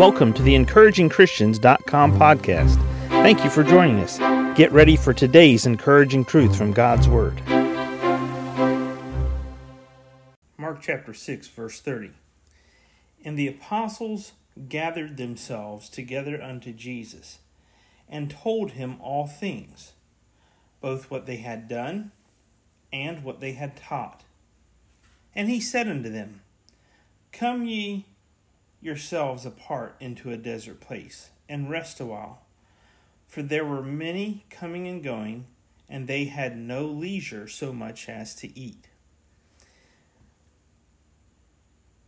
Welcome to the encouragingchristians.com podcast. Thank you for joining us. Get ready for today's encouraging truth from God's Word. Mark chapter 6, verse 30. And the apostles gathered themselves together unto Jesus and told him all things, both what they had done and what they had taught. And he said unto them, Come ye yourselves apart into a desert place, and rest a while. For there were many coming and going, and they had no leisure so much as to eat.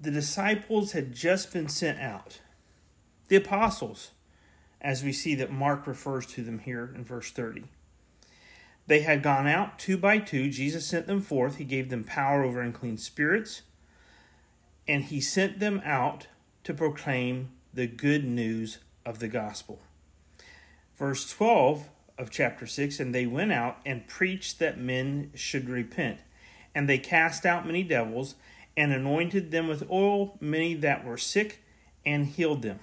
The disciples had just been sent out. The apostles, as we see that Mark refers to them here in verse 30. They had gone out two by two. Jesus sent them forth. He gave them power over unclean spirits. And he sent them out to proclaim the good news of the gospel. Verse 12 of chapter 6 And they went out and preached that men should repent. And they cast out many devils and anointed them with oil, many that were sick, and healed them.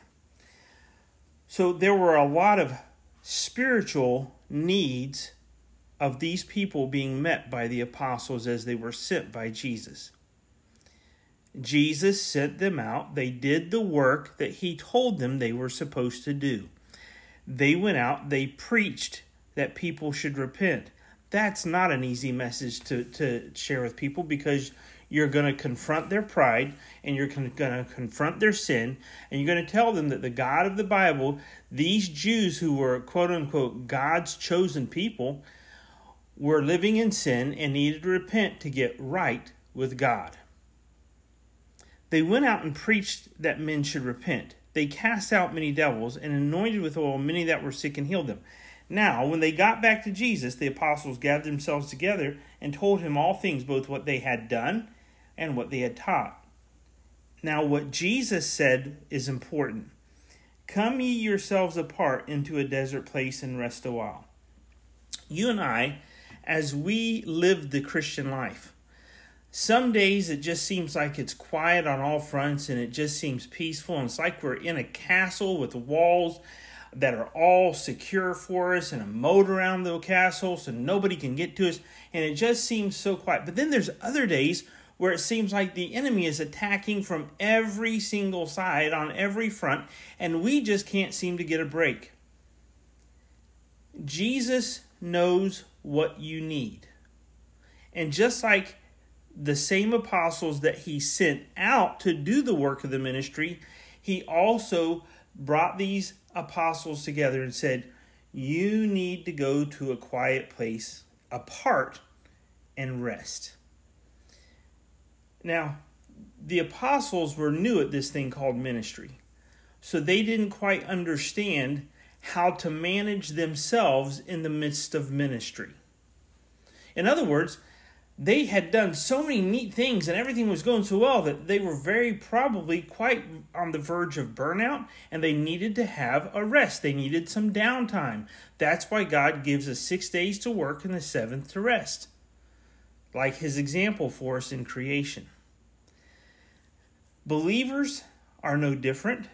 So there were a lot of spiritual needs of these people being met by the apostles as they were sent by Jesus. Jesus sent them out. They did the work that he told them they were supposed to do. They went out, they preached that people should repent. That's not an easy message to, to share with people because you're going to confront their pride and you're going to confront their sin and you're going to tell them that the God of the Bible, these Jews who were quote unquote God's chosen people, were living in sin and needed to repent to get right with God. They went out and preached that men should repent. They cast out many devils and anointed with oil many that were sick and healed them. Now, when they got back to Jesus, the apostles gathered themselves together and told him all things, both what they had done and what they had taught. Now, what Jesus said is important. Come ye yourselves apart into a desert place and rest a while. You and I, as we live the Christian life, some days it just seems like it's quiet on all fronts and it just seems peaceful. And it's like we're in a castle with walls that are all secure for us and a moat around the castle so nobody can get to us. And it just seems so quiet. But then there's other days where it seems like the enemy is attacking from every single side on every front and we just can't seem to get a break. Jesus knows what you need. And just like the same apostles that he sent out to do the work of the ministry, he also brought these apostles together and said, You need to go to a quiet place apart and rest. Now, the apostles were new at this thing called ministry, so they didn't quite understand how to manage themselves in the midst of ministry. In other words, they had done so many neat things and everything was going so well that they were very probably quite on the verge of burnout and they needed to have a rest. They needed some downtime. That's why God gives us six days to work and the seventh to rest, like his example for us in creation. Believers are no different,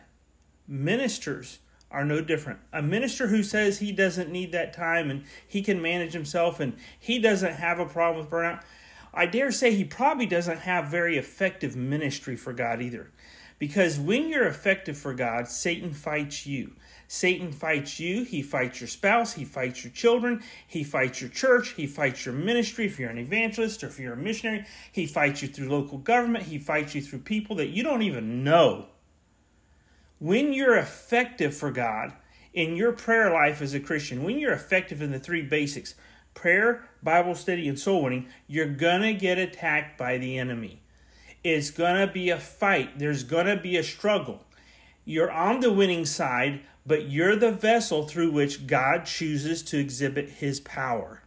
ministers are no different. A minister who says he doesn't need that time and he can manage himself and he doesn't have a problem with burnout, I dare say he probably doesn't have very effective ministry for God either. Because when you're effective for God, Satan fights you. Satan fights you, he fights your spouse, he fights your children, he fights your church, he fights your ministry if you're an evangelist or if you're a missionary, he fights you through local government, he fights you through people that you don't even know when you're effective for God in your prayer life as a Christian, when you're effective in the three basics prayer, Bible study, and soul winning you're going to get attacked by the enemy. It's going to be a fight, there's going to be a struggle. You're on the winning side, but you're the vessel through which God chooses to exhibit his power.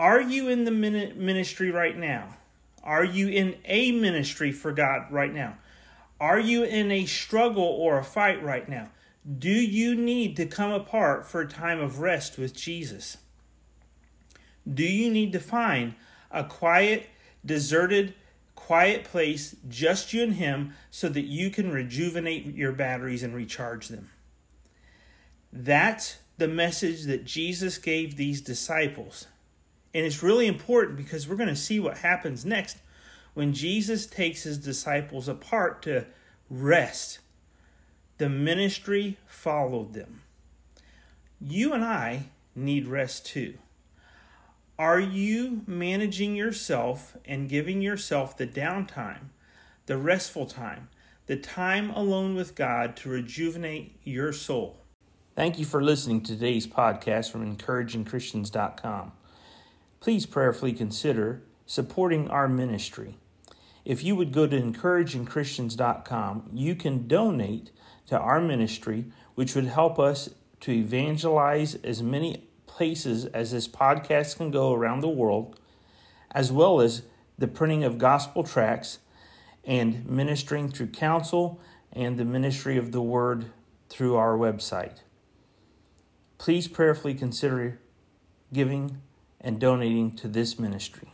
Are you in the ministry right now? Are you in a ministry for God right now? Are you in a struggle or a fight right now? Do you need to come apart for a time of rest with Jesus? Do you need to find a quiet, deserted quiet place, just you and him, so that you can rejuvenate your batteries and recharge them. That's the message that Jesus gave these disciples. And it's really important because we're going to see what happens next when Jesus takes his disciples apart to rest. The ministry followed them. You and I need rest too. Are you managing yourself and giving yourself the downtime, the restful time, the time alone with God to rejuvenate your soul? Thank you for listening to today's podcast from encouragingchristians.com. Please prayerfully consider supporting our ministry. If you would go to encouragingchristians.com, you can donate to our ministry, which would help us to evangelize as many places as this podcast can go around the world, as well as the printing of gospel tracts and ministering through counsel and the ministry of the word through our website. Please prayerfully consider giving and donating to this ministry.